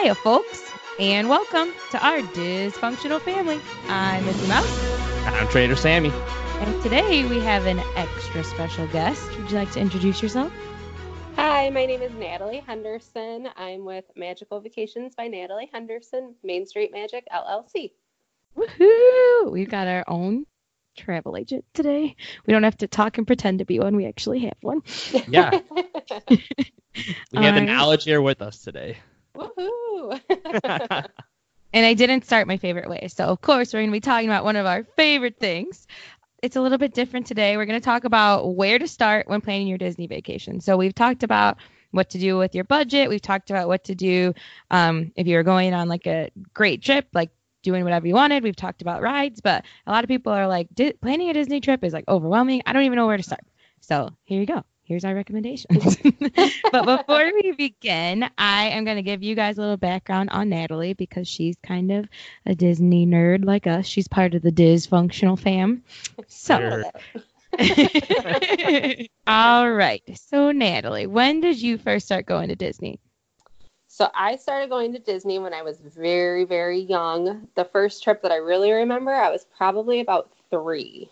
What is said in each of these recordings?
Hiya, folks, and welcome to our dysfunctional family. I'm Missy Mouse, I'm Trader Sammy. and today we have an extra special guest. Would you like to introduce yourself? Hi, my name is Natalie Henderson. I'm with Magical Vacations by Natalie Henderson, Main Street Magic LLC. Woohoo! We've got our own travel agent today. We don't have to talk and pretend to be one. We actually have one. Yeah, we have the Alright. knowledge here with us today. Woohoo! And I didn't start my favorite way. So, of course, we're going to be talking about one of our favorite things. It's a little bit different today. We're going to talk about where to start when planning your Disney vacation. So, we've talked about what to do with your budget. We've talked about what to do um, if you're going on like a great trip, like doing whatever you wanted. We've talked about rides, but a lot of people are like, planning a Disney trip is like overwhelming. I don't even know where to start. So, here you go. Here's our recommendations. but before we begin, I am going to give you guys a little background on Natalie because she's kind of a Disney nerd like us. She's part of the dysfunctional fam. So, all right. So, Natalie, when did you first start going to Disney? so I started going to Disney when I was very, very young. The first trip that I really remember, I was probably about three.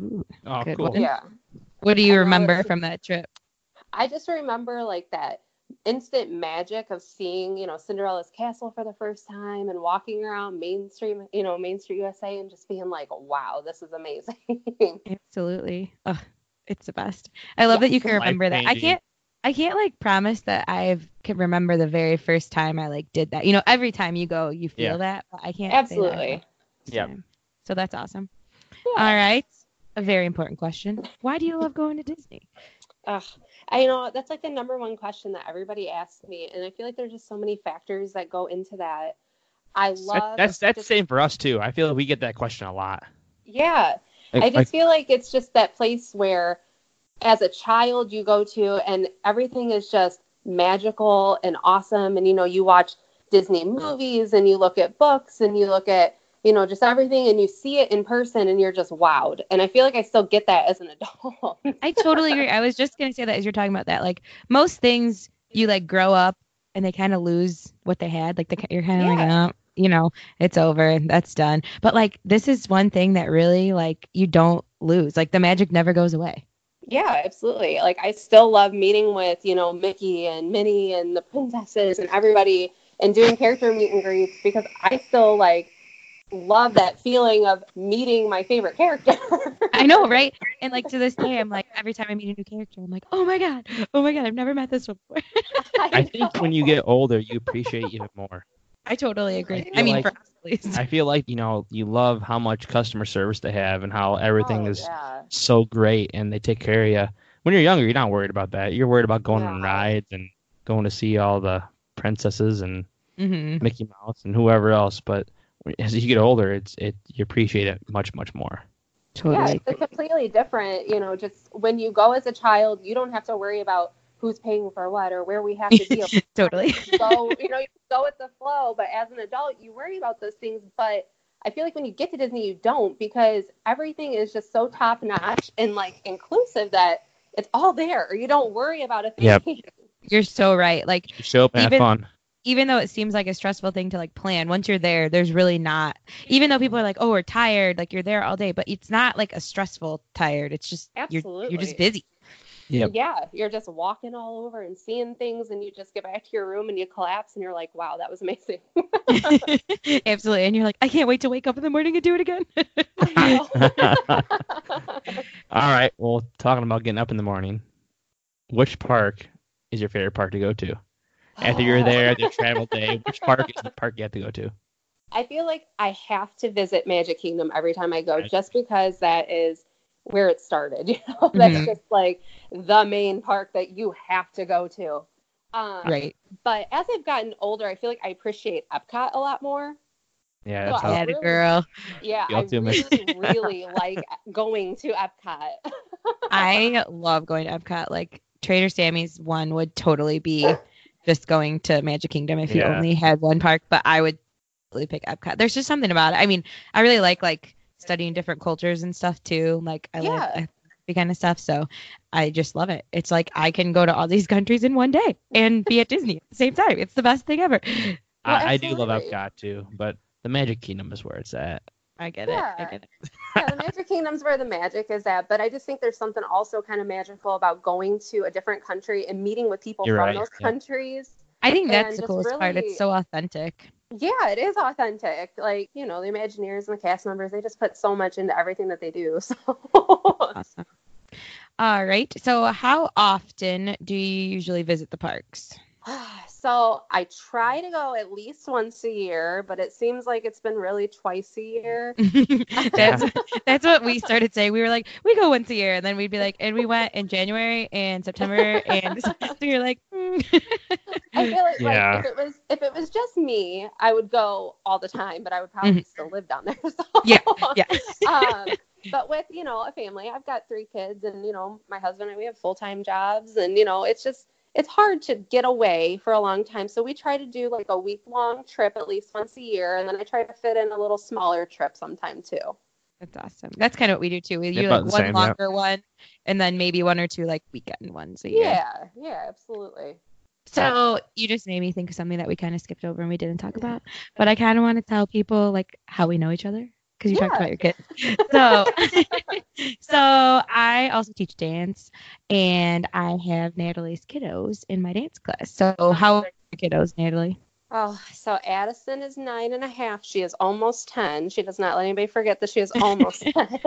Oh, cool. one. Yeah. What do you remember from that trip? I just remember like that instant magic of seeing, you know, Cinderella's castle for the first time and walking around Main Street, you know, Main Street USA and just being like, wow, this is amazing. Absolutely. Ugh, it's the best. I love Yeah, that you can it's remember that. I can't I can't like promise that I can remember the very first time I like did that. You know, every time you go, you feel Yeah. that, but I can't. say that I Absolutely. Yeah. time. So that's awesome. Yeah. All right. A very important question. Why do you love going to Disney? Ugh, I you know that's like the number one question that everybody asks me, and I feel like there's just so many factors that go into that. I That- love that's that's the same for us too. I feel like we get that question a lot. yeah. Like- I just like- feel like it's just that place where, as a child, you go to and everything is just magical and awesome, and you know you watch Disney movies and you look at books and you look at you know just everything and you see it in person and you're just wowed. And I feel like I still get that as an adult. I totally agree. I was just gonna say that as you're talking about that. Like most things, you like grow up and they kind of lose what they had. Like the, you're kind of like, oh, you know, it's over, that's done. But like this is one thing that really like you don't lose. Like the magic never goes away. Yeah, absolutely. Like I still love meeting with, you know, Mickey and Minnie and the princesses and everybody and doing character meet and greets because I still like love that feeling of meeting my favorite character. I know, right? And like to this day, I'm like every time I meet a new character, I'm like, oh my god, oh my god, I've never met this one before. I think when you get older, you appreciate even more. I totally agree. feel I mean, like- for us at least. I feel like you know you love how much customer service they have and how everything Oh, is yeah. so great and they take care of you. When you're younger, you're not worried about that. You're worried about going on rides and going to see all the princesses and hmm Mickey Mouse and whoever else. But as you get older, it's it you appreciate it much much more. Totally. Yeah, it's completely different, you know, just when you go as a child, you don't have to worry about who's paying for what or where we have to deal. totally. So you know, you go with the flow. But as an adult, you worry about those things. But I feel like when you get to Disney, you don't because everything is just so top notch and like inclusive that it's all there. Or you don't worry about a thing. Yep. You're so right. Like You show up and have fun. Even though it seems like a stressful thing to like plan, once you're there, there's really not. Even though people are like, "Oh, we're tired," like you're there all day, but it's not like a stressful tired. It's just you're you're just busy. Yeah. Yeah, you're just walking all over and seeing things, and you just get back to your room and you collapse, and you're like, "Wow, that was amazing." Absolutely, and you're like, I can't wait to wake up in the morning and do it again. I All right. Well, talking about getting up in the morning, which park is your favorite park to go to? After you're there, the travel day, which park is the park you have to go to? I feel like I have to visit Magic Kingdom every time I go, Right. just because that is where it started. You know, that's Mhm. just like the main park that you have to go to. Um, right. But as I've gotten older, I feel like I appreciate Epcot a lot more. Yeah, Well, that's how. Really- girl. Yeah, I too, man. really, really like going to Epcot. I love going to Epcot. Like Trader Sammy's one would totally be just going to Magic Kingdom if you Yeah. only had one park, but I would totally pick Epcot. There's just something about it. I mean, I really like like studying different cultures and stuff too. Like I Yeah. like that kind of stuff. So I just love it. It's like I can go to all these countries in one day and be at Disney at the same time. It's the best thing ever. Well, I, I do love absolutely. Epcot too, but the Magic Kingdom is where it's at. I get it. I Yeah. get it. yeah, the Magic Kingdom's where the magic is at. But I just think there's something also kind of magical about going to a different country and meeting with people You're from right, those yeah. countries. I think that's the just coolest part. It's so authentic. Yeah, it is authentic. Like, you know, the Imagineers and the cast members, they just put so much into everything that they do. So Awesome. All right. So, how often do you usually visit the parks? so I try to go at least once a year, but it seems like it's been really twice a year. that's that's what we started saying. We were like, we go once a year, and then we'd be like, and we went in January and September, and so you're like, mm. I feel like, Yeah. like if it was if it was just me, I would go all the time, but I would probably still live down there. So Yeah, yeah. um, but with you know a family, I've got three kids, and you know my husband and we have full time jobs, and you know it's just it's hard to get away for a long time. So we try to do like a week long trip at least once a year, and then I try to fit in a little smaller trip sometime too. that's awesome. That's kind of what we do too. We do about like one same, yeah. longer one, and then maybe one or two like weekend ones a year. Yeah, yeah, absolutely. So you just made me think of something that we kind of skipped over and we didn't talk about, but I kind of want to tell people like how we know each other because you talked about your kids. So, so I also teach dance, and I have Natalie's kiddos in my dance class. So how are your kiddos, Natalie? Oh, so Addison is nine and a half. She is almost ten. She does not let anybody forget that she is almost ten.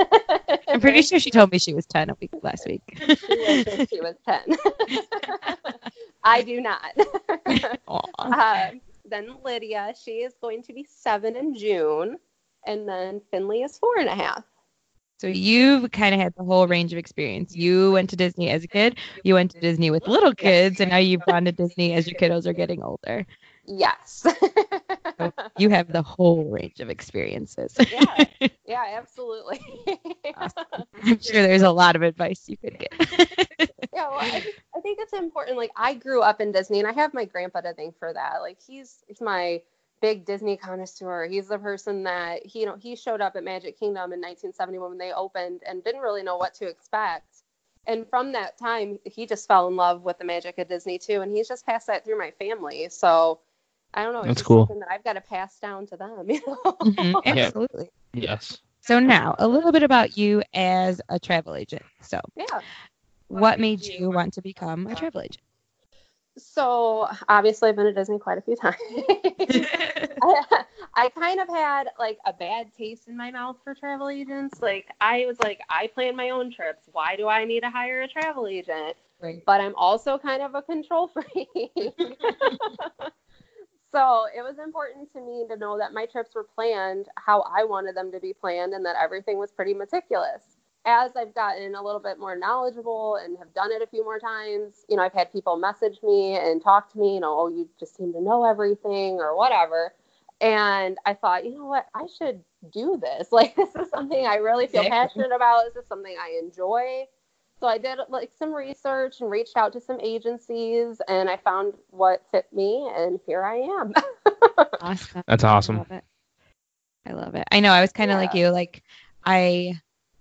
I'm pretty sure she told me she was 10 a week last week. she she was ten. I do not. Um, then Lydia, she is going to be seven in June, and then Finley is four and a half. So you've kind of had the whole range of experience. You went to Disney as a kid, you went to Disney with little kids, and now you've gone to Disney as your kiddos are getting older. Yes. You have the whole range of experiences. yeah, yeah, absolutely. I'm sure there's a lot of advice you could get. yeah, well, I, just, I think it's important. Like, I grew up in Disney, and I have my grandpa to thank for that. Like, he's he's my big Disney connoisseur. He's the person that he, you know, he showed up at Magic Kingdom in 1971 when they opened, and didn't really know what to expect. And from that time, he just fell in love with the magic of Disney too, and he's just passed that through my family. So. I don't know. It's That's cool. something that I've got to pass down to them. You know? Mhm, Yeah. Absolutely. Yes. So now, a little bit about you as a travel agent. So, yeah. what made you want to become a travel agent? So obviously, I've been to Disney quite a few times. I, I kind of had like a bad taste in my mouth for travel agents. Like I was like, I plan my own trips. Why do I need to hire a travel agent? Right. But I'm also kind of a control freak. so it was important to me to know that my trips were planned how I wanted them to be planned and that everything was pretty meticulous. As I've gotten a little bit more knowledgeable and have done it a few more times, you know, I've had people message me and talk to me, you know, oh, you just seem to know everything or whatever. And I thought, you know what, I should do this. Like, this is something I really feel Exactly. passionate about. This is something I enjoy. So I did like some research and reached out to some agencies and I found what fit me and here I am. Awesome. That's I awesome. love it. I love it. I know. I was kind of like you. Like, I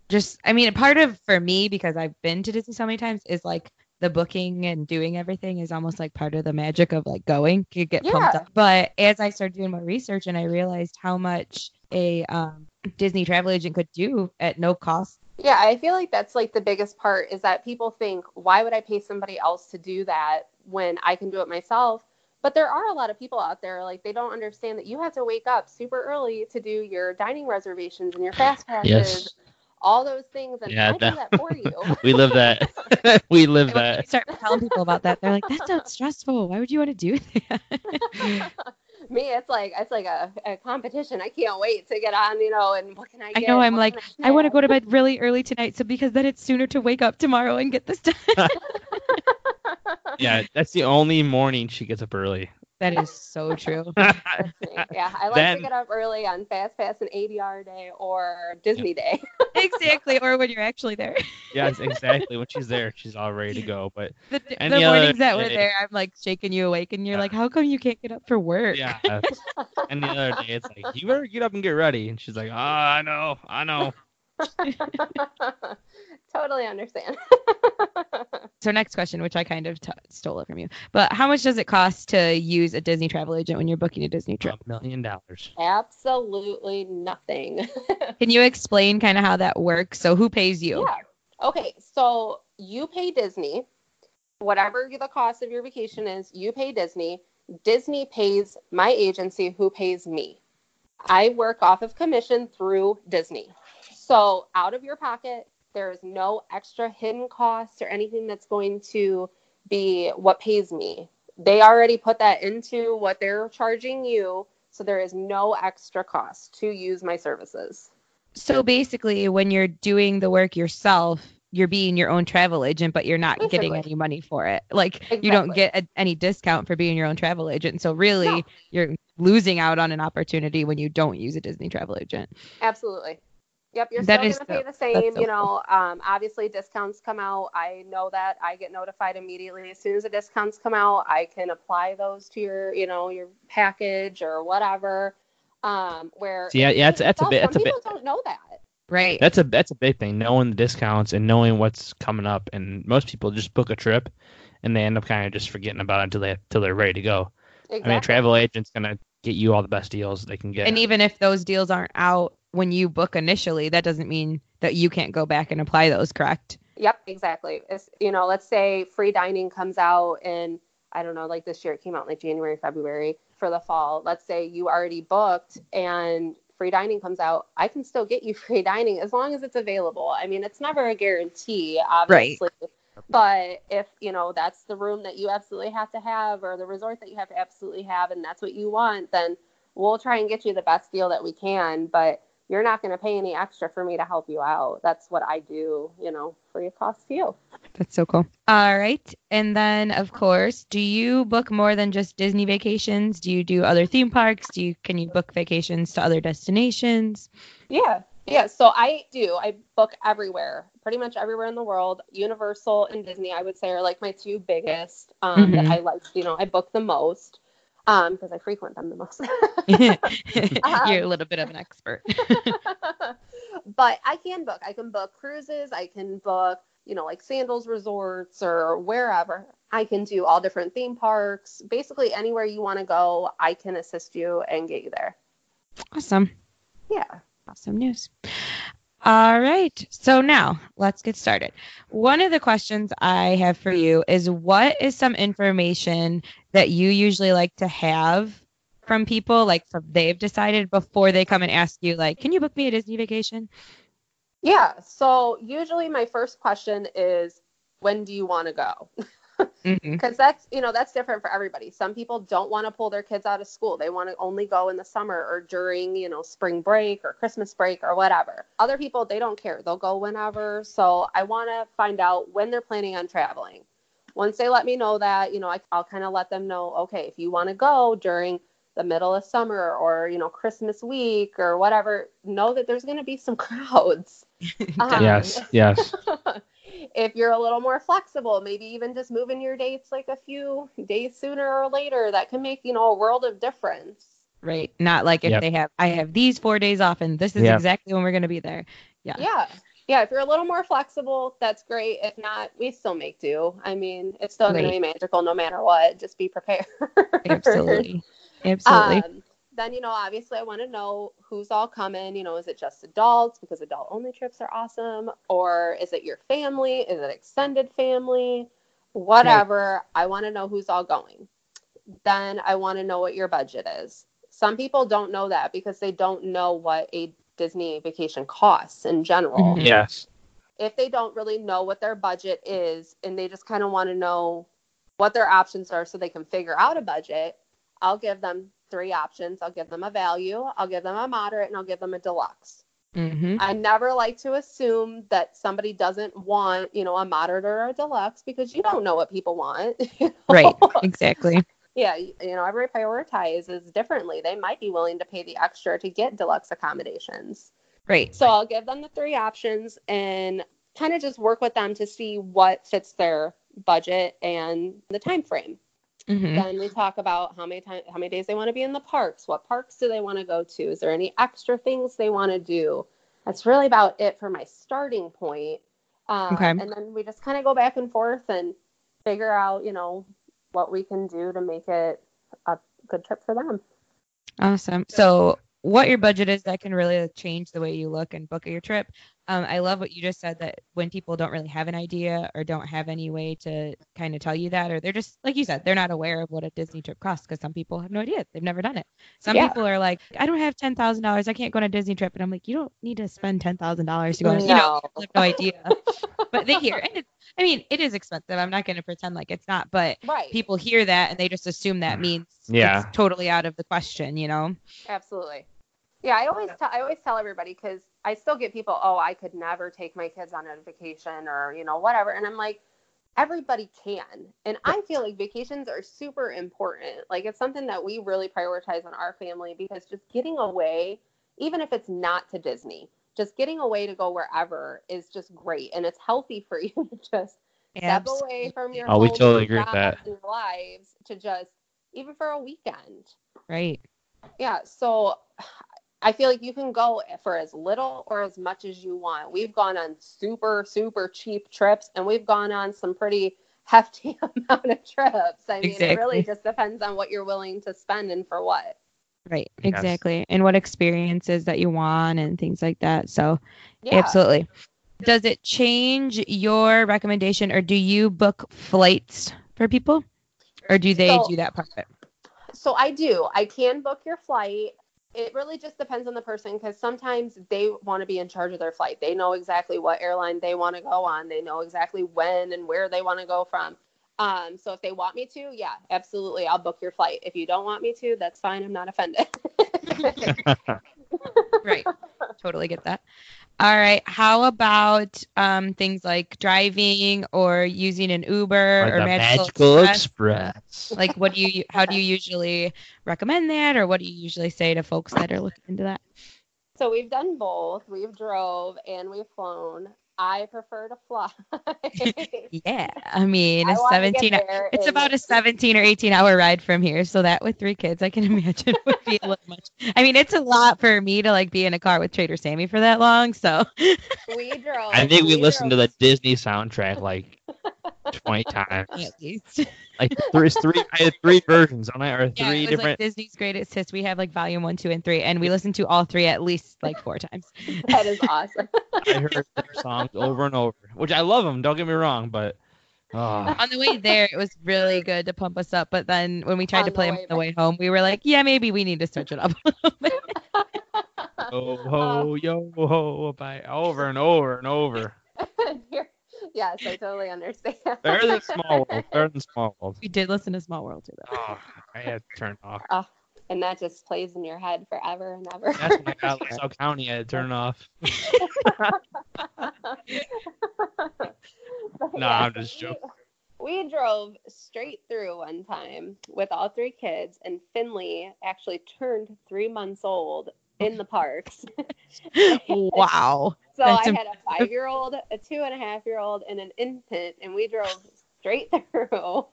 just, I mean, a part of for me because I've been to Disney so many times is like the booking and doing everything is almost like part of the magic of like going. You get pumped up. But as I started doing more research and I realized how much a um, Disney travel agent could do at no cost. yeah, I feel like that's like the biggest part is that people think, why would I pay somebody else to do that when I can do it myself? But there are a lot of people out there like they don't understand that you have to wake up super early to do your dining reservations and your fast passes, Yes. All those things, and Yeah, I do that- that for you. We live that. we live And when you that. start telling people about that, they're like, "That sounds stressful. Why would you want to do that?" Me, it's like it's like a, a competition. I can't wait to get on, you know, and what can I I get? know. I'm What like, can I want to go to bed really early tonight, so because then it's sooner to wake up tomorrow and get this done. Yeah, that's the only morning she gets up early. That is so true. yeah, I like Then- to get up early on Fast Pass and ADR day or Disney day. exactly. Or when you're actually there. yes, exactly. When she's there, she's all ready to go. But The, the Any other mornings that we're day- there, I'm like shaking you awake, and you're Yeah. like, "How come you can't get up for work?" yeah, and the other day it's like, you better get up and get ready. And she's like, ah, I know, I know. Totally understand. So next question, which I kind of t- stole it from you, but how much does it cost to use a Disney travel agent when you're booking a Disney trip? A million dollars. Absolutely nothing. Can you explain kind of how that works? So who pays you? Yeah. Okay. So you pay Disney. Whatever the cost of your vacation is, you pay Disney. Disney pays my agency, who pays me. I work off of commission through Disney. So out of your pocket, there is no extra hidden cost or anything that's going to be what pays me. They already put that into what they're charging you. So there is no extra cost to use my services. So basically, when you're doing the work yourself, you're being your own travel agent, but you're not getting any money for it. Like you don't get a, any discount for being your own travel agent. So really, No. you're losing out on an opportunity when you don't use a Disney travel agent. Absolutely. Yep, you're That still going to pay the same. you know, um, obviously discounts come out. I know that. I get notified immediately as soon as the discounts come out. I can apply those to your, you know, your package or whatever. Um, where So, yeah, yeah, it's- pays that's a bit- Some that's a bit- people don't know that. Right. That's a that's a big thing. Knowing the discounts and knowing what's coming up, and most people just book a trip, and they end up kind of just forgetting about it until they until they're ready to go. Exactly. I mean, a travel agent's gonna get you all the best deals they can get. And even if those deals aren't out when you book initially, that doesn't mean that you can't go back and apply those, correct? Yep, exactly. It's, you know, let's say free dining comes out in, I don't know, like this year it came out in like January, February for the fall. Let's say you already booked and free dining comes out. I can still get you free dining as long as it's available. I mean, it's never a guarantee, obviously. Right. But if, you know, that's the room that you absolutely have to have or the resort that you have to absolutely have and that's what you want, then we'll try and get you the best deal that we can. But you're not going to pay any extra for me to help you out. That's what I do, you know, free of cost to you. That's so cool. All right. And then of course, do you book more than just Disney vacations? Do you do other theme parks? Do you can you book vacations to other destinations? Yeah. Yeah. So I do. I book everywhere, pretty much everywhere in the world. Universal and Disney, I would say, are like my two biggest um, that Mhm. I like, you know, I book the most um, because I frequent them the most. You're a little bit of an expert. but I can book. I can book cruises. I can book, you know, like Sandals Resorts or wherever. I can do all different theme parks. Basically, anywhere you want to go, I can assist you and get you there. awesome. Yeah. Awesome news. All right. So now let's get started. One of the questions I have for you is what is some information that you usually like to have from people, like from they've decided before they come and ask you, like, can you book me a Disney vacation? Yeah. So usually my first question is, when do you want to go? Mm-hmm. because that's you know that's different for everybody. Some people don't want to pull their kids out of school. They want to only go in the summer or during you know spring break or christmas break or whatever. Other people they don't care. They'll go whenever. So i want to find out when they're planning on traveling. Once they let me know that you know I, i'll kind of let them know okay if you want to go during the middle of summer or you know christmas week or whatever know that there's going to be some crowds. Um, yes, yes. If you're a little more flexible, maybe even just moving your dates like a few days sooner or later, that can make, you know, a world of difference. Right. Not like if Yep. they have, I have these four days off and this is Yep. exactly when we're going to be there. Yeah. Yeah. Yeah. If you're a little more flexible, that's great. If not, we still make do. I mean, it's still going to be magical no matter what. Just be prepared. Absolutely. Absolutely. Um, then, you know, obviously I want to know who's all coming. You know, is it just adults because adult only trips are awesome? Or is it your family? Is it extended family? Whatever. I want to know who's all going. Then I want to know what your budget is. Some people don't know that because they don't know what a Disney vacation costs in general Mhm. Yes. if they don't really know what their budget is and they just kind of want to know what their options are so they can figure out a budget, I'll give them three options. I'll give them a value, I'll give them a moderate, and I'll give them a deluxe. hmm I never like to assume that somebody doesn't want, you know, a moderate or a deluxe because you don't know what people want. you know? Right. Exactly. yeah, you know, everybody prioritizes differently. They might be willing to pay the extra to get deluxe accommodations. Right. So I'll give them the three options and kind of just work with them to see what fits their budget and the time frame. Hmm Then we talk about how many time, how many days they want to be in the parks. What parks do they want to go to? Is there any extra things they want to do? That's really about it for my starting point. Um, Okay. And then we just kind of go back and forth and figure out, you know, what we can do to make it a good trip for them. Awesome. So, what your budget is, that can really change the way you look and book your trip. Um, I love what you just said that when people don't really have an idea or don't have any way to kind of tell you that, or they're just, like you said, they're not aware of what a Disney trip costs because some people have no idea. They've never done it. Some Yeah. people are like, I don't have $10,000. I can't go on a Disney trip. And I'm like, you don't need to spend $10,000 to go on, you know, No. have no idea. but they hear, and it's, I mean, it is expensive. I'm not going to pretend like it's not, but Right. people hear that and they just assume that means Yeah. it's totally out of the question, you know? Absolutely. Yeah, I always tell I always tell everybody because I still get people, oh, I could never take my kids on a vacation or you know whatever, and I'm like, everybody can, and I feel like vacations are super important. Like it's something that we really prioritize in our family because just getting away, even if it's not to Disney, just getting away to go wherever is just great, and it's healthy for you to just step away from your Oh, we totally agree with that. and your lives to just even for a weekend. Right. Yeah, so I feel like you can go for as little or as much as you want. We've gone on super, super cheap trips and we've gone on some pretty hefty amount of trips. I mean, it really just depends on what you're willing to spend and for what. Right. Yes. Exactly. And what experiences that you want and things like that. So, Yeah. absolutely. Does it change your recommendation or do you book flights for people? Or do they So- do that part of it? So I do. I can book your flight. It really just depends on the person because sometimes they want to be in charge of their flight. They know exactly what airline they want to go on. They know exactly when and where they want to go from. Um, so if they want me to, yeah, absolutely, I'll book your flight. If you don't want me to, that's fine. I'm not offended. Right. totally get that. All right. How about um, things like driving or using an Uber Or or Magical, Magical Express? Express. Like, what do you? How do you usually recommend that, or what do you usually say to folks that are looking into that? so we've done both. We've drove and we've flown. I prefer to fly. Yeah, I mean, I a 17. It's and- about a 17 or 18 hour ride from here, so that with three kids, I can imagine would be a little much. I mean, it's a lot for me to like be in a car with Trader Sammy for that long. So we drove. I think we listened to the Disney soundtrack like 20 times. at least, Like three, three, I had three versions on it, or yeah, three it was different. like Disney's Greatest Hits. We have like Volume One, Two, and Three, and we listened to all three at least like four times. That is awesome. I heard their songs over and over, which I love them. Don't get me wrong, but oh, On the way there, it was really good to pump us up, but then when we tried On to the play them on the way home, we were like, yeah, maybe we need to switch it up. a little bit. ho ho yo ho, by over and over and over. You're- yes, I totally understand. Better than Small World. Better than Small World. we did listen to Small World too, though. Oh, I had to turn it off. Oh, and that just plays in your head forever and ever. That's when I got LaSalle County. I had to turn off. But No, yeah, I'm so just we- joking. We drove straight through one time with all three kids, and Finley actually turned three months old in the parks. wow. So That's I had a five year old, a two and a half year old, and an infant, and we drove straight through.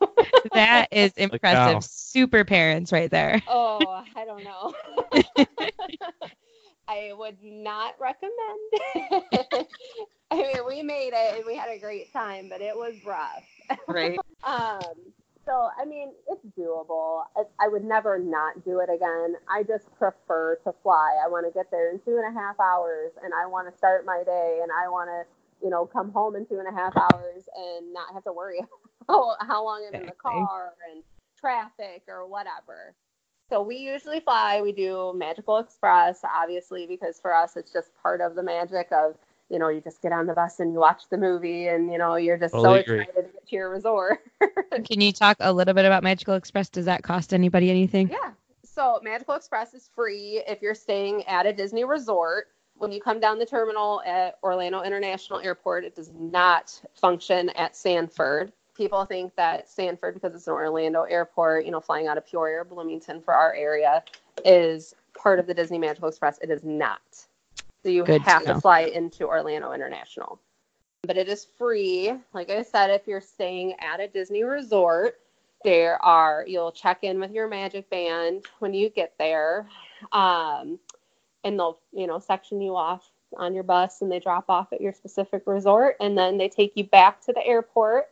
That is impressive. Super parents right there. oh, I don't know. I would not recommend it. I mean, we made it and we had a great time, but it was rough. Right. Um, so I mean, it's doable. I, I would never not do it again. I just prefer to fly. I want to get there in two and a half hours, and I want to start my day, and I want to, you know, come home in two and a half hours and not have to worry about how long I'm in the car and traffic or whatever. So we usually fly. We do Magical Express, obviously, because for us it's just part of the magic of you know you just get on the bus and you watch the movie and you know you're just Totally so agree. excited to get to your resort. Can you talk a little bit about Magical Express? Does that cost anybody anything? Yeah. So Magical Express is free if you're staying at a Disney resort. When you come down the terminal at Orlando International Airport, it does not function at Sanford. People think that Sanford, because it's an Orlando airport, you know, flying out of Peoria or Bloomington for our area, is part of the Disney Magical Express. It is not. So you Good have to know. fly into Orlando International. But it is free. Like I said, if you're staying at a Disney resort, there are you'll check in with your magic band when you get there um, and they'll you know section you off on your bus and they drop off at your specific resort and then they take you back to the airport.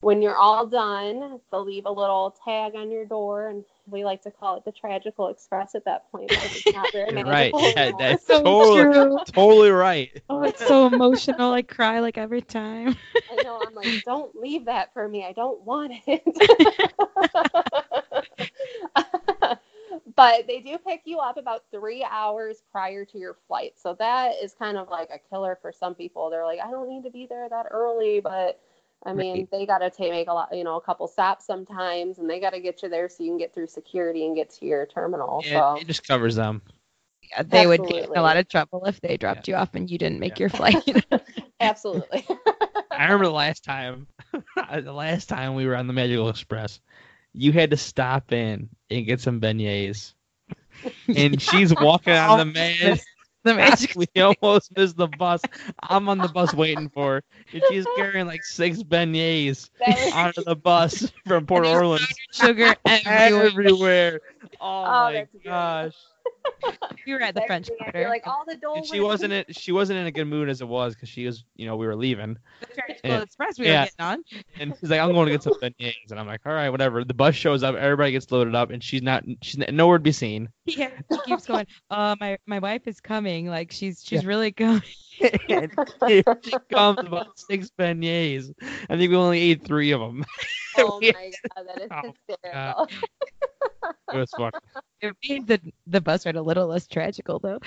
When you're all done, they'll leave a little tag on your door and we like to call it the tragical express at that point it's not very You're right. Yeah, that's So totally, true. totally right. Oh, it's so emotional. I cry like every time. I know. I'm like, don't leave that for me. I don't want it. but they do pick you up about three hours prior to your flight. So that is kind of like a killer for some people. They're like, I don't need to be there that early, but I mean, Right. they got to take make a lot, you know, a couple stops sometimes, and they got to get you there so you can get through security and get to your terminal. Yeah, so it just covers them. Yeah, they would get in a lot of trouble if they dropped you off and you didn't make your flight. absolutely. I remember the last time, the last time we were on the Magical Express, you had to stop in and get some beignets, and she's walking on the oh, man. The magic. We almost missed the bus. I'm on the bus waiting for her, and she's carrying like six beignets onto the bus from Port Orleans sugar everywhere. everywhere. Oh, Oh, my gosh. great. Gosh! We were at the French Everything, I Quarter. Like all the Dole And she wasn't in, she wasn't in a good mood as it was because she was, you know, we were leaving, the French Yeah. Express we Yeah. were getting on. and she's like, "I'm going to get some beignets," and I'm like, "All right, whatever." The bus shows up, everybody gets loaded up, and she's not, she's nowhere to be seen. Yeah, she keeps going. Uh, my my wife is coming. Like she's she's really coming. And here she comes about six beignets. I think we only ate three of them. Oh my god, that is Oh, hysterical. It was fun. It made the the bus ride a little less tragical though.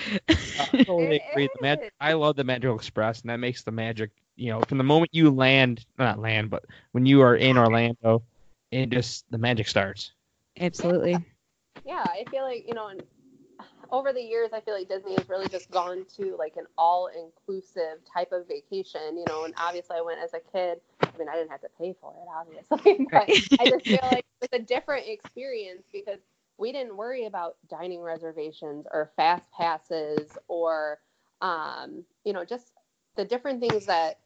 I totally agree. The mag- I love the Magical Express, and that makes the magic. You know, from the moment you land, not land, but when you are in Orlando, it just the magic starts. Absolutely. Yeah, I feel like you know, and over the years, I feel like Disney has really just gone to like an all-inclusive type of vacation. You know, and obviously, I went as a kid. I mean, I didn't have to pay for it, obviously, but Right. I just feel like it's a different experience because we didn't worry about dining reservations or fast passes or, um, you know, just the different things that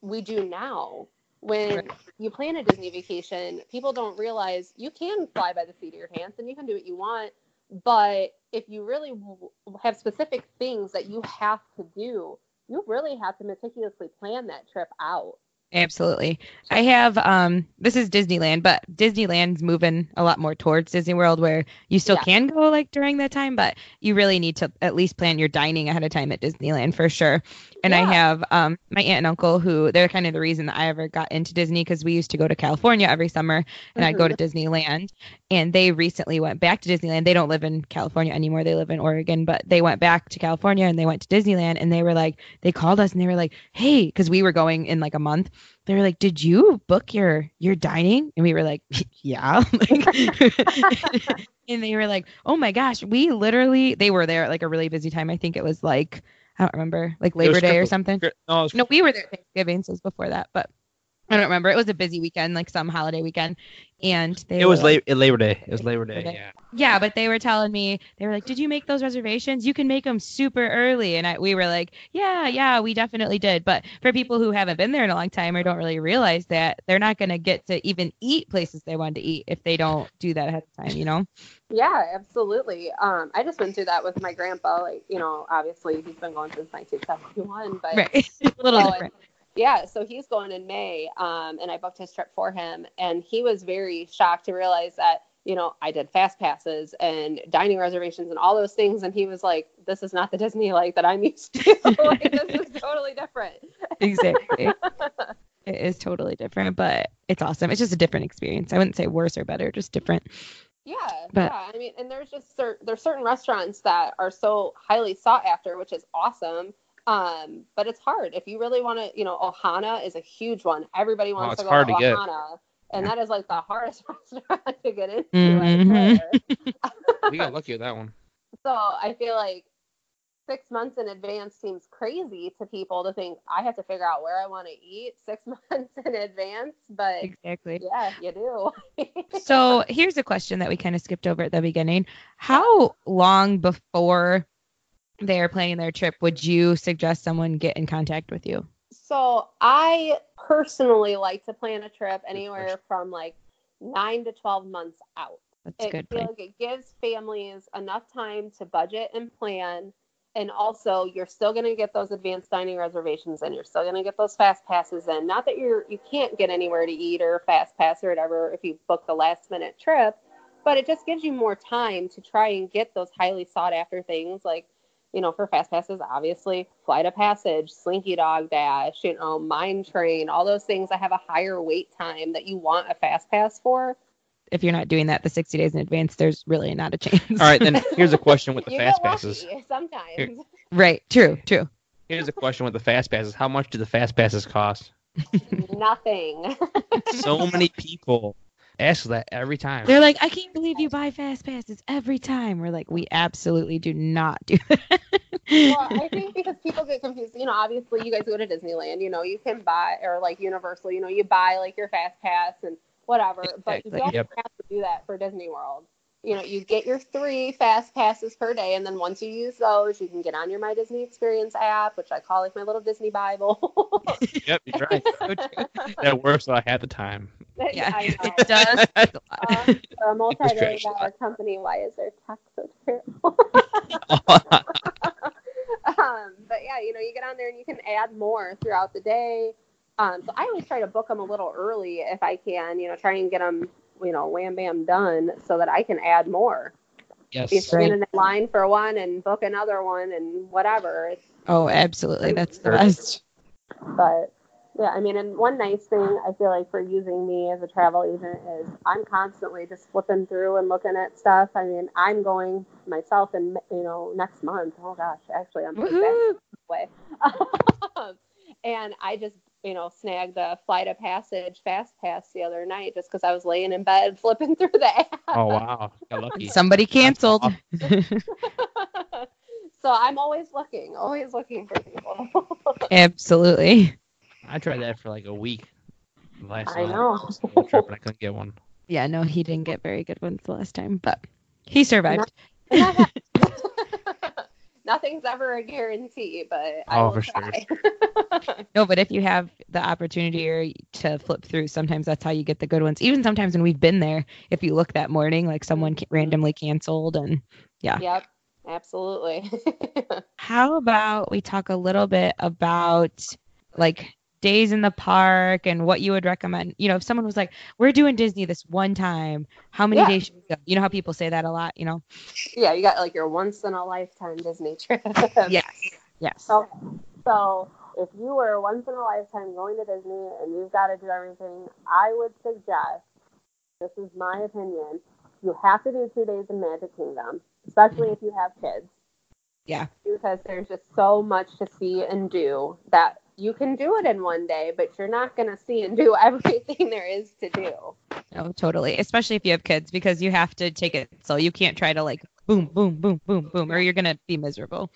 we do now. When Right. you plan a Disney vacation, people don't realize you can fly by the seat of your pants and you can do what you want. But if you really w- have specific things that you have to do, you really have to meticulously plan that trip out. Absolutely. I have um this is Disneyland, but Disneyland's moving a lot more towards Disney World where you still Yeah. can go like during that time, but you really need to at least plan your dining ahead of time at Disneyland for sure. And I have um my aunt and uncle who they're kind of the reason that I ever got into Disney because we used to go to California every summer and I'd go to Disneyland and they recently went back to Disneyland. They don't live in California anymore. They live in Oregon, but they went back to California and they went to Disneyland and they were like they called us and they were like, "Hey, cuz we were going in like a month they were like, "Did you book your your dining?" And we were like, "Yeah." And they were like, "Oh my gosh, we literally." They were there at like a really busy time. I think it was like I don't remember, like Labor Day or something. No, was No, we were there Thanksgiving, so it was before that, but I don't remember. It was a busy weekend, like some holiday weekend, and they It was like- late, Labor Day. It was Labor Day. Labor Day. Yeah. yeah, but they were telling me they were like, "Did you make those reservations? You can make them super early." And I, we were like, "Yeah, yeah, we definitely did." But for people who haven't been there in a long time or don't really realize that, they're not going to get to even eat places they want to eat if they don't do that ahead of time. You know? Yeah, absolutely. Um, I just went through that with my grandpa. Like, you know, obviously he's been going since 1971, but Right. a little different. Yeah, so he's going in May, um, and I booked his trip for him, and he was very shocked to realize that you know I did fast passes and dining reservations and all those things, and he was like, "This is not the Disney like that I'm used to. like, this is totally different." Exactly. it is totally different, but it's awesome. It's just a different experience. I wouldn't say worse or better, just different. Yeah, But- yeah. I mean, and there's just cer- there's certain restaurants that are so highly sought after, which is awesome. Um, but it's hard if you really want to. You know, Ohana is a huge one. Everybody wants Oh, it's to go hard to to get. Ohana, and that is like the hardest restaurant to get into. Mhm. I swear. We got lucky with that one. so I feel like six months in advance seems crazy to people to think I have to figure out where I want to eat six months in advance. But Exactly. yeah, you do. So here's a question that we kind of skipped over at the beginning. How long before they are planning their trip would you suggest someone get in contact with you? So I personally like to plan a trip anywhere from like nine to twelve months out. That's It good plan. like it gives families enough time to budget and plan, and also you're still going to get those advanced dining reservations and you're still going to get those fast passes in not that you're you can't get anywhere to eat or fast pass or whatever if you book the last minute trip but it just gives you more time to try and get those highly sought after things like you know for fast passes obviously flight of passage slinky dog dash you know mine train all those things that have a higher wait time that you want a fast pass for If you're not doing that the 60 days in advance, there's really not a chance. All right, then here's a question with the you fast get passes. sometimes Here. right. True. True. Here's a question with the fast passes. How much do the fast passes cost? nothing So many people ask that every time. They're like, I can't believe you buy fast passes every time. We're like, we absolutely do not do that. well, I think because people get confused. You know, obviously, you guys go to Disneyland. You know, you can buy or like Universal. You know, you buy like your fast pass and whatever, but you don't Yep. have to do that for Disney World. You know, you get your three fast passes per day, and then once you use those, you can get on your My Disney Experience app, which I call like my little Disney Bible. Yep, you're right. That works about half the time. yeah, I know. it does. Uh, for a multi-billion trash. dollar company, why is their tech so terrible? um, but yeah, you know, you get on there and you can add more throughout the day. Um, so I always try to book them a little early if I can, you know, try and get them, you know, wham bam done so that I can add more. If yes. you're in line for one and book another one and whatever. It's, Oh, absolutely. That's the best. but yeah, I mean, and one nice thing I feel like for using me as a travel agent is I'm constantly just flipping through and looking at stuff. I mean, I'm going myself in, you know, next month. Oh gosh, actually, I'm Woohoo. way. and I just, you know, snagged a flight of passage fast pass the other night just because I was laying in bed flipping through the app. Oh wow, got lucky. Somebody canceled. so I'm always looking, always looking for people. absolutely. I tried that for like a week. Last I know. School trip and I couldn't get one. Yeah, no, he didn't get very good ones the last time, but he survived. Nothing's ever a guarantee, but I Oh, will for sure. try. No, but if you have the opportunity or to flip through, sometimes that's how you get the good ones. Even sometimes when we've been there, if you look that morning, like someone ca- mm-hmm. randomly canceled, and yeah. Yep, absolutely. how about we talk a little bit about like days in the park and what you would recommend? You know, if someone was like, "We're doing Disney this one time," how many Yeah. days should we go? You know how people say that a lot. You know? yeah, you got like your once in a lifetime Disney trip. Yes. Yes. So, so if you were once in a lifetime going to Disney and you've got to do everything, I would suggest, this is my opinion, you have to do two days in Magic Kingdom, especially if you have kids. Yeah. Because there's just so much to see and do that you can do it in one day, but you're not going to see and do everything there is to do. Oh, totally. Especially if you have kids, because you have to take it so you can't try to like boom, boom, boom, boom, boom, or you're gonna be miserable.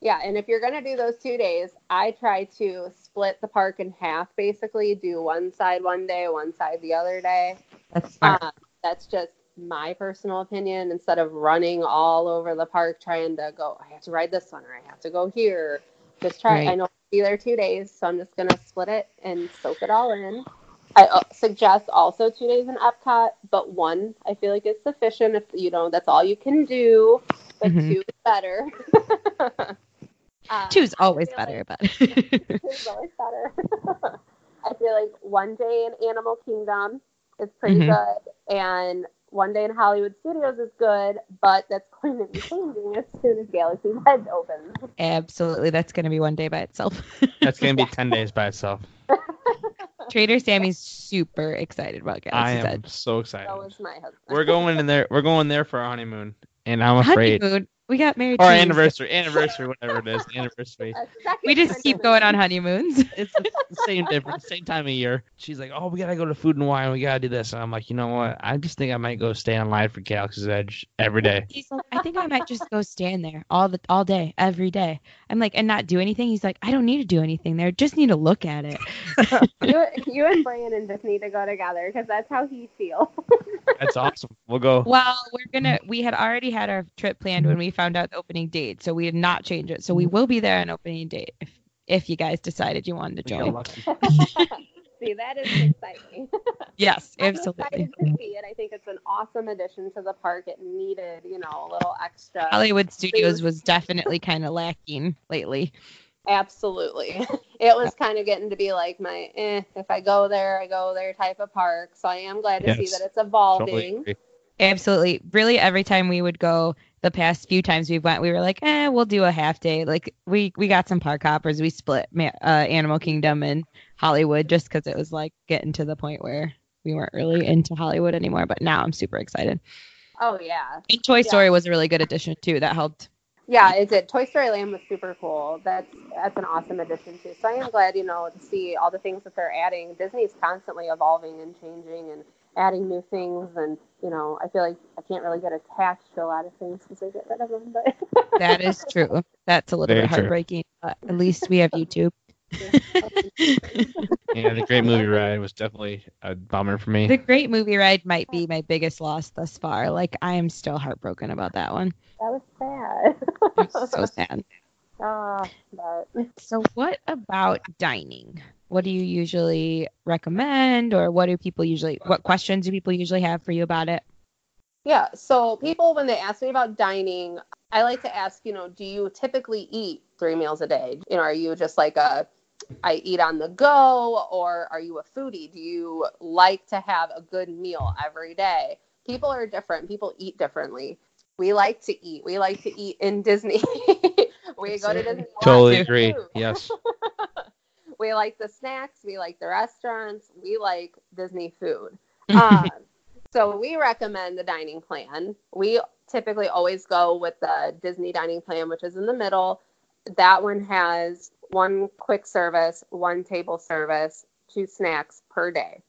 Yeah, and if you're going to do those two days, I try to split the park in half basically, do one side one day, one side the other day. That's smart. Um, that's just my personal opinion. Instead of running all over the park trying to go, I have to ride this one or I have to go here. Just try. Right. I know be there two days, so I'm just gonna split it and soak it all in. I uh, suggest also two days in Epcot, but one I feel like is sufficient if you know that's all you can do. But Mhm. two is better. Um, Two's always better, but is always better. I feel like one day in Animal Kingdom is pretty Mhm. good, and one day in Hollywood Studios is good, but that's going to be changing as soon as Galaxy's Edge opens. absolutely, that's gonna be one day by itself. That's gonna be ten days by itself. Trader Sammy's super excited about Galaxy's I am Edge. so excited. So is my husband. We're going in there. We're going there for our honeymoon, and I'm afraid. Honeymoon. We got married. Or two years ago. anniversary, anniversary, whatever it is, anniversary. We just keep going on honeymoons. It's the same difference, same time of year. She's like, "Oh, we gotta go to Food and Wine. We gotta do this." And I'm like, "You know what? I just think I might go stay online for Galaxy's Edge every day." He's like, I think I might just go stand there all the all day, every day. I'm like, and not do anything. He's like, I don't need to do anything there. Just need to look at it. You, you and Brandon just need to go together because that's how he feels. That's awesome. We'll go. Well, we're gonna. We had already had our trip planned when we found out the opening date, so we did not change it. So we will be there on opening date if if you guys decided you wanted to join. See, that is exciting. Yes, I'm absolutely. excited to see it. I think it's an awesome addition to the park. It needed, you know, a little extra. Hollywood Studios was definitely kind of lacking lately. Absolutely. It was kind of getting to be like my, eh, if I go there, I go there type of park. So I am glad to see that it's evolving. agree. Absolutely. Really, every time we would go, the past few times we've went, we were like, eh, we'll do a half day. Like we we got some park hoppers. We split uh, Animal Kingdom and Hollywood just because it was like getting to the point where we weren't really into Hollywood anymore. But now I'm super excited. Oh, yeah. And Toy Yeah. Story was a really good addition too. That helped. Yeah, it did. Toy Story Land was super cool. That's that's an awesome addition too. So I am glad, you know, to see all the things that they're adding. Disney's constantly evolving and changing and adding new things, and you know, I feel like I can't really get attached to a lot of things because i get rid of them. But That is true. That's a little Very bit true. heartbreaking, but at least we have YouTube. Yeah, the Great Movie Ride was definitely a bummer for me. The Great Movie Ride might be my biggest loss thus far. Like I am still heartbroken about that one. that was sad. I'm so sad. Ah, but So, what about dining? What do you usually recommend, or what do people usually? What questions do people usually have for you about it? Yeah. So people, when they ask me about dining, I like to ask, you know, do you typically eat three meals a day? You know, are you just like a, I eat on the go, or are you a foodie? Do you like to have a good meal every day? People are different. People eat differently. We like to eat. We like to eat in Disney. we go to Disney. Totally agree. Yes. we like the snacks. We like the restaurants. We like Disney food. um, so we recommend the dining plan. We typically always go with the Disney dining plan, which is in the middle. That one has one quick service, one table service, two snacks per day.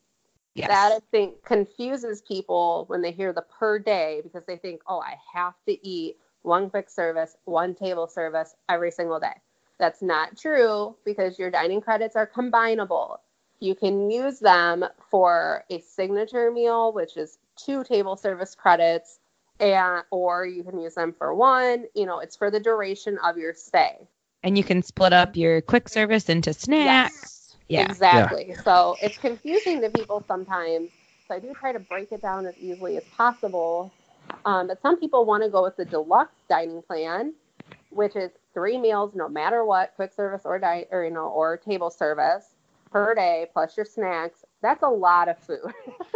Yes. That I think confuses people when they hear the per day because they think, oh, I have to eat one quick service, one table service every single day. That's not true because your dining credits are combinable. You can use them for a signature meal, which is two table service credits, and or you can use them for one. You know, it's for the duration of your stay. and you can split up your quick service into snacks. Yeah. Exactly. So it's confusing to people sometimes. So I do try to break it down as easily as possible. Um, but some people want to go with the deluxe dining plan, which is three meals, no matter what, quick service or di- or you know, or table service per day plus your snacks. That's a lot of food.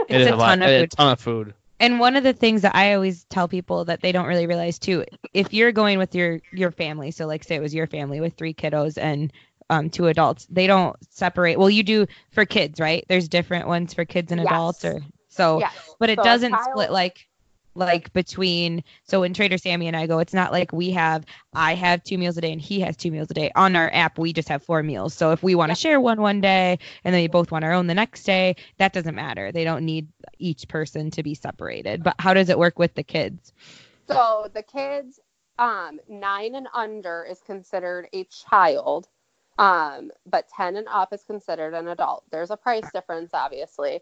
It It's is a a lot. ton of it is food. a ton of food. And one of the things that I always tell people that they don't really realize too, if you're going with your your family, so like say it was your family with three kiddos and um, two adults, they don't separate. Well, you do for kids, right? There's different ones for kids and Yes. adults, or so. yes. but it So doesn't child- split like like between so when trader sammy and i go it's not like we have i have two meals a day and he has two meals a day. On our app we just have four meals. So if we want to share one one day and then we both want our own the next day that doesn't matter. They don't need each person to be separated. But how does it work with the kids? So the kids, um, nine and under is considered a child, um, but ten and up is considered an adult. There's a price difference, obviously,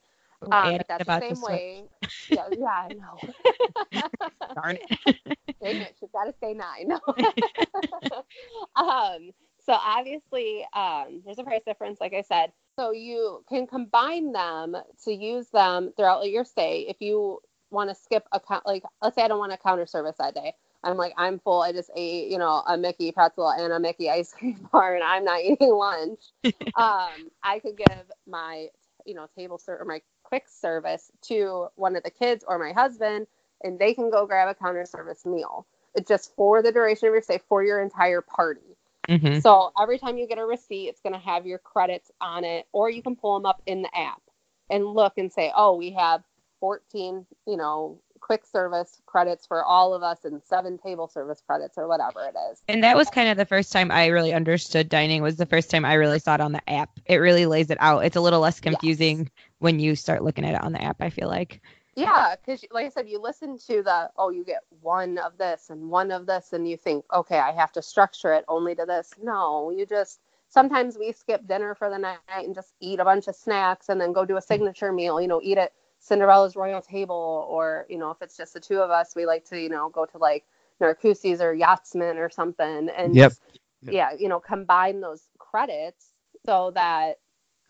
um, but that's the same way. Yeah, yeah, I know. darn it Dang it, she's got to stay nine. um, so obviously, um, there's a price difference, like I said. So you can combine them to use them throughout your stay. If you want to skip a count, like, let's say I don't want a counter service that day. I'm like, I'm full. I just ate, you know, a Mickey pretzel and a Mickey ice cream bar, and I'm not eating lunch. um, I could give my, you know, table or my quick service to one of the kids or my husband, and they can go grab a counter service meal. It's just for the duration of your stay for your entire party. hmm So every time you get a receipt, it's going to have your credits on it, or you can pull them up in the app and look and say, oh, we have 14, you know, quick service credits for all of us and seven table service credits or whatever it is. and that was kind of the first time i really understood dining was the first time i really saw it on the app it really lays it out it's a little less confusing when you start looking at it on the app i feel like Yeah, because like I said, you listen to the oh, you get one of this and one of this, and you think, okay, I have to structure it only to this. No, you just sometimes we skip dinner for the night and just eat a bunch of snacks and then go do a signature meal. You know, eat at Cinderella's Royal Table, or you know, if it's just the two of us, we like to you know go to like Narcoossee's or Yachtsman or something, and Yep. just, yeah, you know, combine those credits so that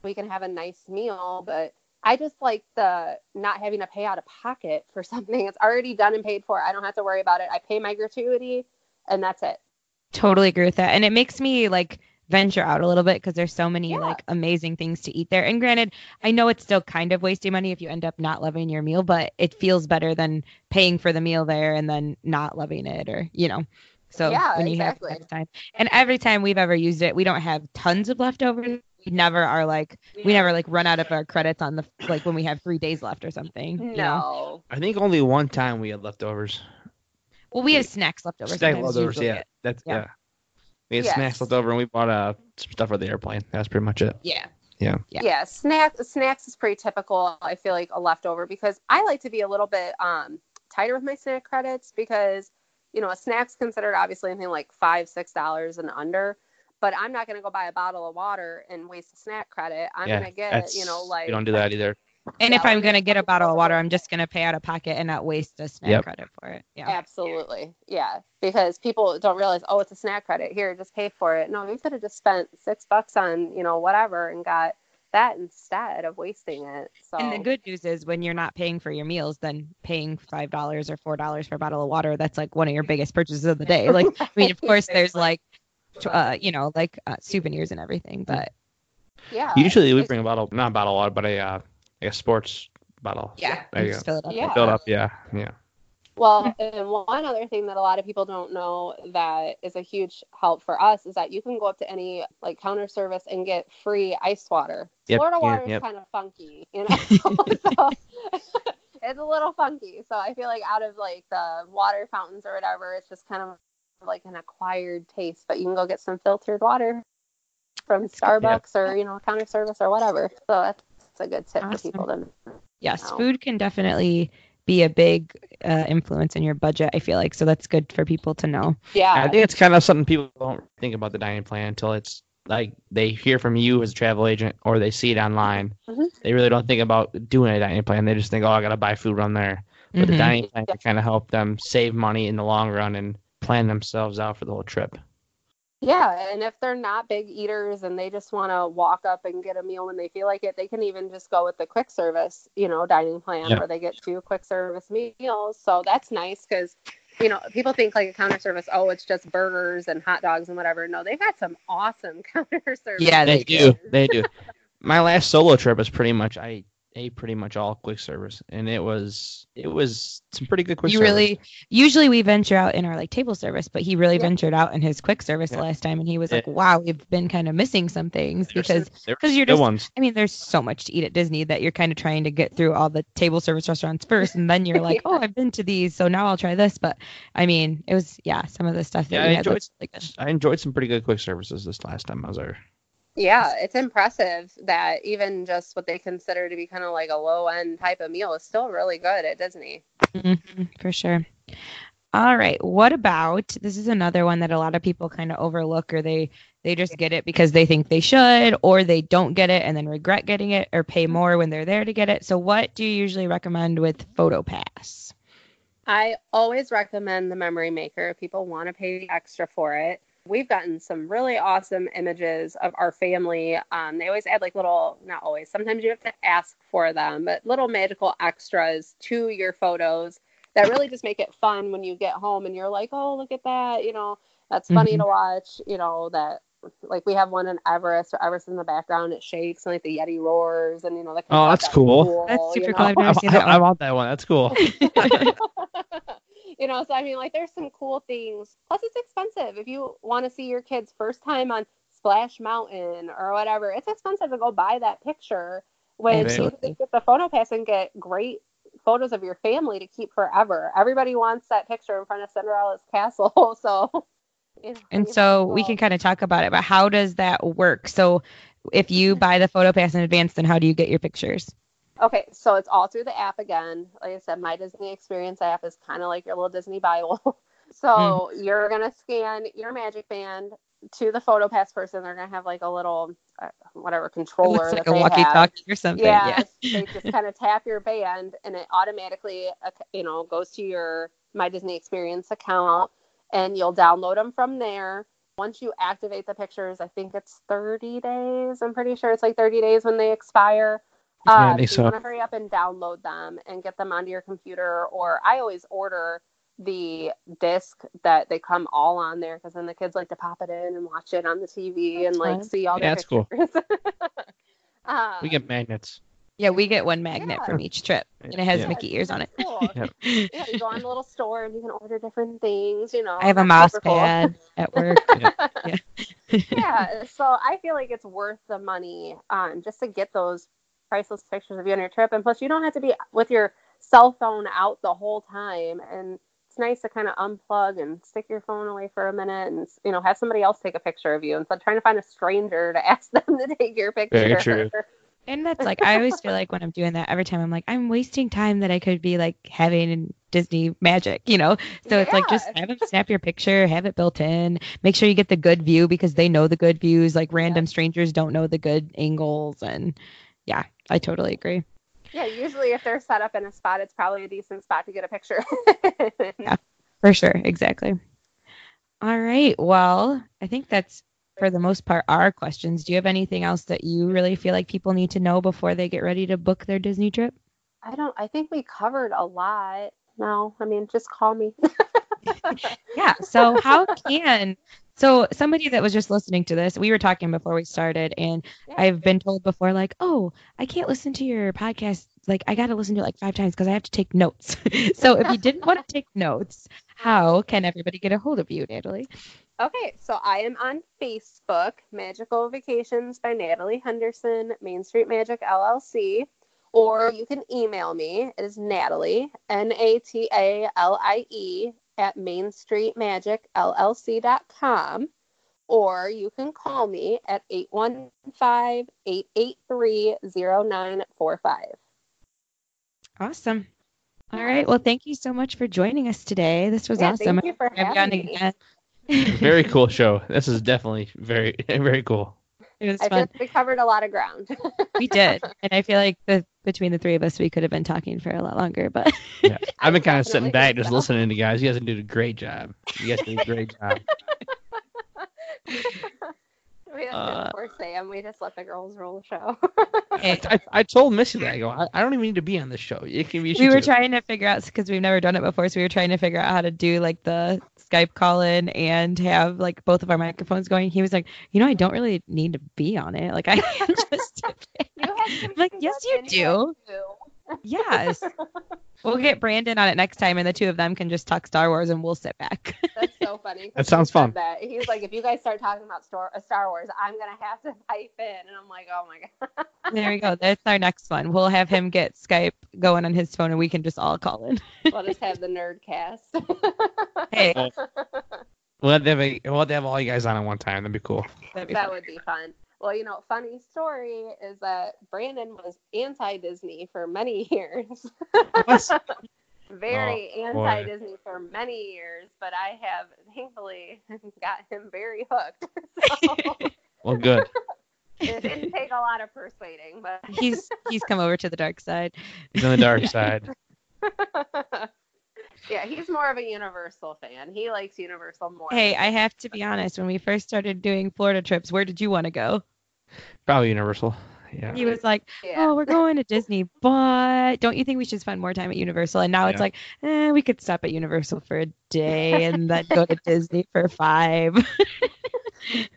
we can have a nice meal, but I just like the not having to pay out of pocket for something. It's already done and paid for. I don't have to worry about it. I pay my gratuity and that's it. Totally agree with that. And it makes me like venture out a little bit because there's so many Yeah. like amazing things to eat there. And granted, I know it's still kind of wasting money if you end up not loving your meal, but it feels better than paying for the meal there and then not loving it or, you know. So Yeah, when you exactly. have time. And every time we've ever used it, we don't have tons of leftovers. We never are like we never like run out of our credits on the like when we have three days left or something. No. You know? I think only one time we had leftovers. Well, we have snacks left over. Snack sometimes, leftovers, usually. yeah. That's Yeah. yeah. We had Yes. snacks left over and we bought uh some stuff for the airplane. That's pretty much it. Yeah. Yeah. Yeah. Yeah, snacks snacks is pretty typical. I feel like a leftover because I like to be a little bit um tighter with my snack credits because you know a snack's considered obviously anything like five six dollars and under. But I'm not gonna go buy a bottle of water and waste a snack credit. I'm yeah. gonna get that's- you know like we don't do that either. And Yeah, if I'm gonna gonna get a bottle of water. I'm just gonna pay out of pocket and not waste a snack Yep. credit for it. Yeah. Absolutely. Yeah. Because people don't realize, oh, it's a snack credit. Here, just pay for it. No, you could have just spent six bucks on, you know, whatever and got that instead of wasting it. So And the good news is when you're not paying for your meals, then paying five dollars or four dollars for a bottle of water, that's like one of your biggest purchases of the day. Like, I mean, of course, there's like, uh, you know, like uh, souvenirs and everything, but yeah. Usually we bring a bottle, not a bottle of water, but a uh, like a sports bottle. yeah, There you go. fill it up. Yeah. Fill it up, yeah, yeah. Well, and one other thing that a lot of people don't know that is a huge help for us is that you can go up to any like counter service and get free ice water. Yep, Florida yeah, water is yep. kind of funky, you know. so, it's a little funky. So I feel like out of like the water fountains or whatever, it's just kind of like an acquired taste. But you can go get some filtered water from Starbucks or you know counter service or whatever. So that's, that's a good tip Awesome. for people to Yes, food can definitely be a big uh, influence in your budget. I feel like so that's good for people to know. yeah. I think it's kind of something people don't think about the dining plan until it's like they hear from you as a travel agent or they see it online. Mhm. They really don't think about doing a dining plan. They just think, oh, I gotta buy food on there. But the Mhm. dining plan can kind of help them save money in the long run and plan themselves out for the whole trip. Yeah, and if they're not big eaters and they just want to walk up and get a meal when they feel like it, they can even just go with the quick service, you know, dining plan Yeah. where they get two quick service meals. So that's nice because, you know, people think like a counter service, oh, it's just burgers and hot dogs and whatever. No, they've got some awesome counter service. Yeah, They they do. They do. My last solo trip was pretty much I ate pretty much all quick service, and it was it was some pretty good quick you service. really usually we venture out in our like table service, but he really Yeah. ventured out in his quick service Yeah. the last time, and he was Yeah. like, "Wow, we've been kind of missing some things There's- because there's 'cause you're just- ones. I mean, there's so much to eat at Disney that you're kind of trying to get through all the table service restaurants first, and then you're like, "Oh, I've been to these, so now I'll try this." But I mean, it was yeah, some of the stuff that Yeah, we I enjoyed. good. I enjoyed some pretty good quick services this last time I was there. Yeah, it's impressive that even just what they consider to be kind of like a low end type of meal is still really good at Disney. Mhm, for sure. All right. What about this is another one that a lot of people kind of overlook or they they just get it because they think they should or they don't get it and then regret getting it or pay more when they're there to get it. So what do you usually recommend with PhotoPass? I always recommend the Memory Maker if people want to pay extra for it. We've gotten some really awesome images of our family. Um, they always add like little, not always, sometimes you have to ask for them, but little magical extras to your photos that really just make it fun when you get home and you're like, oh, look at that. You know, that's funny Mhm. to watch. You know, that like we have one in Everest, or Everest in the background, it shakes and like the Yeti roars and, you know, that Oh, of that's cool. That's super you cool. know? I've never I, seen that I, I want that one. That's cool. you know, so I mean, like, there's some cool things. Plus, it's expensive. If you want to see your kids' first time on Splash Mountain or whatever, it's expensive to go buy that picture. When you Absolutely. can get the photo pass and get great photos of your family to keep forever. Everybody wants that picture in front of Cinderella's castle, so. you And you so we can kind of talk about it, but how does that work? So if you buy the photo pass in advance, then how do you get your pictures? Okay, so it's all through the app again. Like I said, my Disney Experience app is kind of like your little Disney Bible. so you're gonna scan your Magic Band to the PhotoPass person. They're gonna have like a little uh, whatever It controller looks like a walkie-talkie or something. Yeah, Yeah. they just kind of tap your band, and it automatically, uh, you know, goes to your My Disney Experience account, and you'll download them from there. Once you activate the pictures, I think it's 30 days. I'm pretty sure it's like 30 days when they expire. Yeah, I Uh, think so you want to hurry up and download them and get them onto your computer. Or I always order the disc that they come all on there because then the kids like to pop it in and watch it on the TV and like fun. see all Yeah, their that's cool. um, We get magnets. Yeah, we get one magnet Yeah. from each trip, and it has Yeah. Mickey ears on it. That's cool. Yep. Yeah, you go on a little store and you can order different things. You know, I have a That's mouse super cool. pad at work. yeah, so I feel like it's worth the money um, just to get those priceless pictures of you on your trip. And plus, you don't have to be with your cell phone out the whole time. And it's nice to kind of unplug and stick your phone away for a minute and, you know, have somebody else take a picture of you instead of trying to find a stranger to ask them to take your picture. Very true. And that's like I always feel like when I'm doing that every time I'm like I'm wasting time that I could be like having in Disney magic, you know. So it's like just have them snap your picture, have it built in. Make sure you get the good view because they know the good views. Like random strangers don't know the good angles, and yeah, I totally agree. Yeah, usually if they're set up in a spot, it's probably a decent spot to get a picture. Yeah, for sure, exactly. All right. Well, I think that's for the most part our questions. Do you have anything else that you really feel like people need to know before they get ready to book their Disney trip? I don't, I think we covered a lot. No, I mean, just call me. Yeah. So how can so somebody that was just listening to this, we were talking before we started, and Yeah. I've been told before, like, oh, I can't listen to your podcast. Like, I got to listen to it like five times because I have to take notes. so if you didn't want to take notes, how can everybody get a hold of you, Natalie? Okay, so I am on Facebook, Magical Vacations by Natalie Henderson, Main Street Magic LLC, or you can email me. It is Natalie, N A T A L I E, at mainstreetmagicllc.com, or you can call me at 815 883 0945. Awesome. All right. Well, thank you so much for joining us today. This was Yeah, awesome. Thank you for Have you on having me. again. Very cool show. This is definitely very very cool. It was I fun. think we covered a lot of ground. We did, and I feel like the between the three of us, we could have been talking for a lot longer. But Yeah. I've been kind of sitting back just so. listening to you guys. You guys did a great job. You guys did a great job. we didn't Uh, force Sam. We just let the girls roll the show. hey, I, I told Missy that I go. I, I don't even need to be on this show. It can be. we were trying to figure out because we've never done it before, so we were trying to figure out how to do like the Skype call in and have like both of our microphones going. He was like, you know, I don't really need to be on it. Like I just. You have like, yes, you input, do. too. yes. We'll get Brandon on it next time, and the two of them can just talk Star Wars, and we'll sit back. That's so funny. That sounds fun. That. He's like, if you guys start talking about Star, uh, Star Wars, I'm gonna have to pipe in, and I'm like, oh my god. there we go. That's our next one. We'll have him get Skype going on his phone, and we can just all call in. we'll just have the nerd cast. Hey, Well, We'll have, a, we'll have to have all you guys on at one time. That'd be cool. that'd be that fun. would be fun. Well, you know, funny story is that Brandon was anti Disney for many years. Very Oh, anti Disney for many years, but I have thankfully got him very hooked. So Well, good. It didn't take a lot of persuading, but he's he's come over to the dark side. He's on the dark side. yeah, he's more of a Universal fan. He likes Universal more. Hey, I have to be honest. When we first started doing Florida trips, where did you want to go? Probably Universal. Yeah. He was like, yeah. "Oh, we're going to Disney, but don't you think we should spend more time at Universal?" And now it's Yeah. like, eh, we could stop at Universal for a day and then go to Disney for five.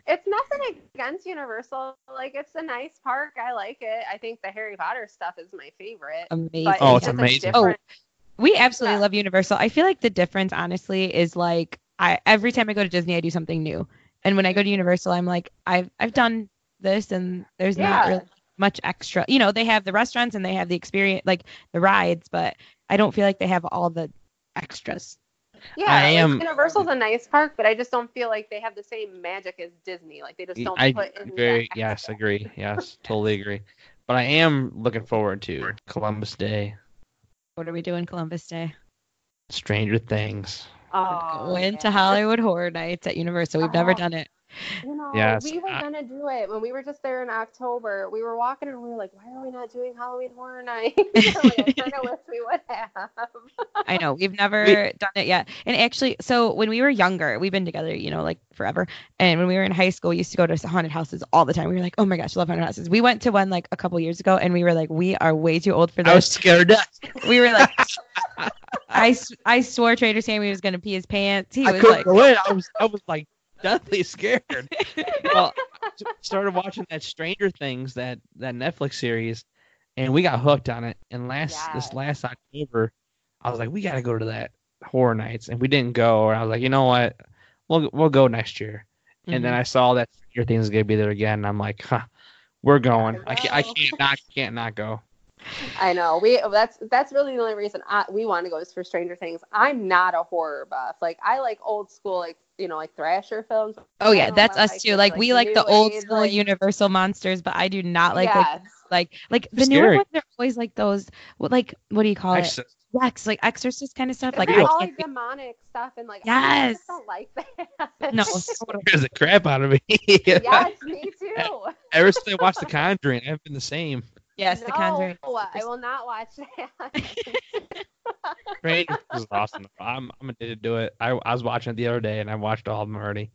It's nothing against Universal. Like it's a nice park. I like it. I think the Harry Potter stuff is my favorite. Amazing. Oh, it's just a amazing. different- oh, We absolutely Yeah. love Universal. I feel like the difference, honestly, is like I every time I go to Disney, I do something new, and when I go to Universal, I'm like, I've I've done this, and there's not really much extra. You know, they have the restaurants and they have the experience, like the rides, but I don't feel like they have all the extras. Yeah, I like, am- Universal's a nice park, but I just don't feel like they have the same magic as Disney. Like they just don't I put in very yes agree. Yes, totally agree. But I am looking forward to Columbus Day, What are we doing Columbus Day? Stranger Things. Oh, Going to. Halloween Horror Nights at Universal. We've never Oh. done it. You know, Yes, we were gonna do it when we were just there in October. We were walking and we were like, "Why are we not doing Halloween Horror Night?" like, I kind of wish we would have. I know we've never done it yet. And actually, so when we were younger, we've been together, you know, like forever. And when we were in high school, we used to go to haunted houses all the time. We were like, oh my gosh, I love haunted houses. We went to one like a couple years ago, and we were like, we are way too old for that. I was this. scared. We were like, I, I swore Trader Sammy was gonna pee his pants. He I was couldn't like, go in. I was I was like deathly scared. well, started watching that Stranger Things that that Netflix series, and we got hooked on it. And last this last October, I was like, we got to go to that horror nights, and we didn't go. And I was like, you know what, we'll we'll go next year. And then mm-hmm. I saw that Stranger Things is gonna be there again, and I'm like, huh, we're going. I can't, I can't not can't not go. I know. We that's that's really the only reason I, we want to go is for Stranger Things. I'm not a horror buff. Like I like old school, like you know, like slasher films. Oh yeah, that's us like too. Like like, we like the old age, school like- Universal monsters, but I do not like like yes. like like the They're newer ones are always like those what like what do you call it? Exorcist. Like exorcist kind of stuff. Like They're I all can't like demonic stuff and like I Yes. just don't like that. no. scares the crap out of me. yes, me too. Ever since I watched The Conjuring, I've been the same. yes, the Conjuring. I will not watch that. Stranger Things is awesome. I'm I'm addicted to do it. I, I was watching it the other day and I watched all of them already.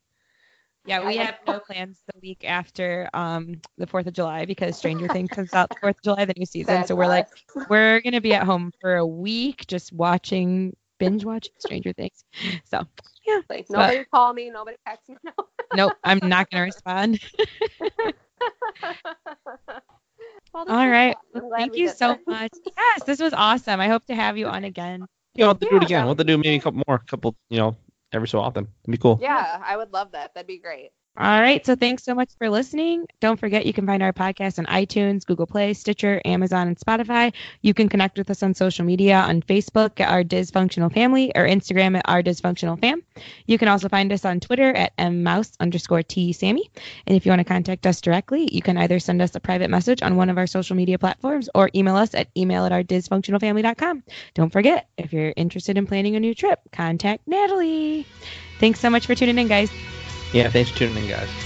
Yeah, we have no plans the week after um the Fourth of July because Stranger Things comes out the Fourth of July, the new season. That's so we're like, we're gonna be at home for a week just watching binge watching Stranger Things. So like nobody call me, nobody text me. No. nope, I'm not gonna respond. Well, this All was right. Well, thank you so this. much. Yes, this was awesome. I hope to have you on again. Yeah, we'll have to do it again. that We'll have to do maybe a couple more, couple, you know, every so often. It'd be cool. Yeah, I would love that. That'd be great. All right. So thanks so much for listening. Don't forget you can find our podcast on iTunes, Google Play, Stitcher, Amazon, and Spotify. You can connect with us on social media on Facebook at Our Dysfunctional Family or Instagram at Our Dysfunctional Fam. You can also find us on Twitter at mmouse underscore t sammy. And if you want to contact us directly, you can either send us a private message on one of our social media platforms or email us at email at our dysfunctionalfamily.com. Don't forget, if you're interested in planning a new trip, contact Natalie. Thanks so much for tuning in, guys. Yeah, thanks for tuning in, guys.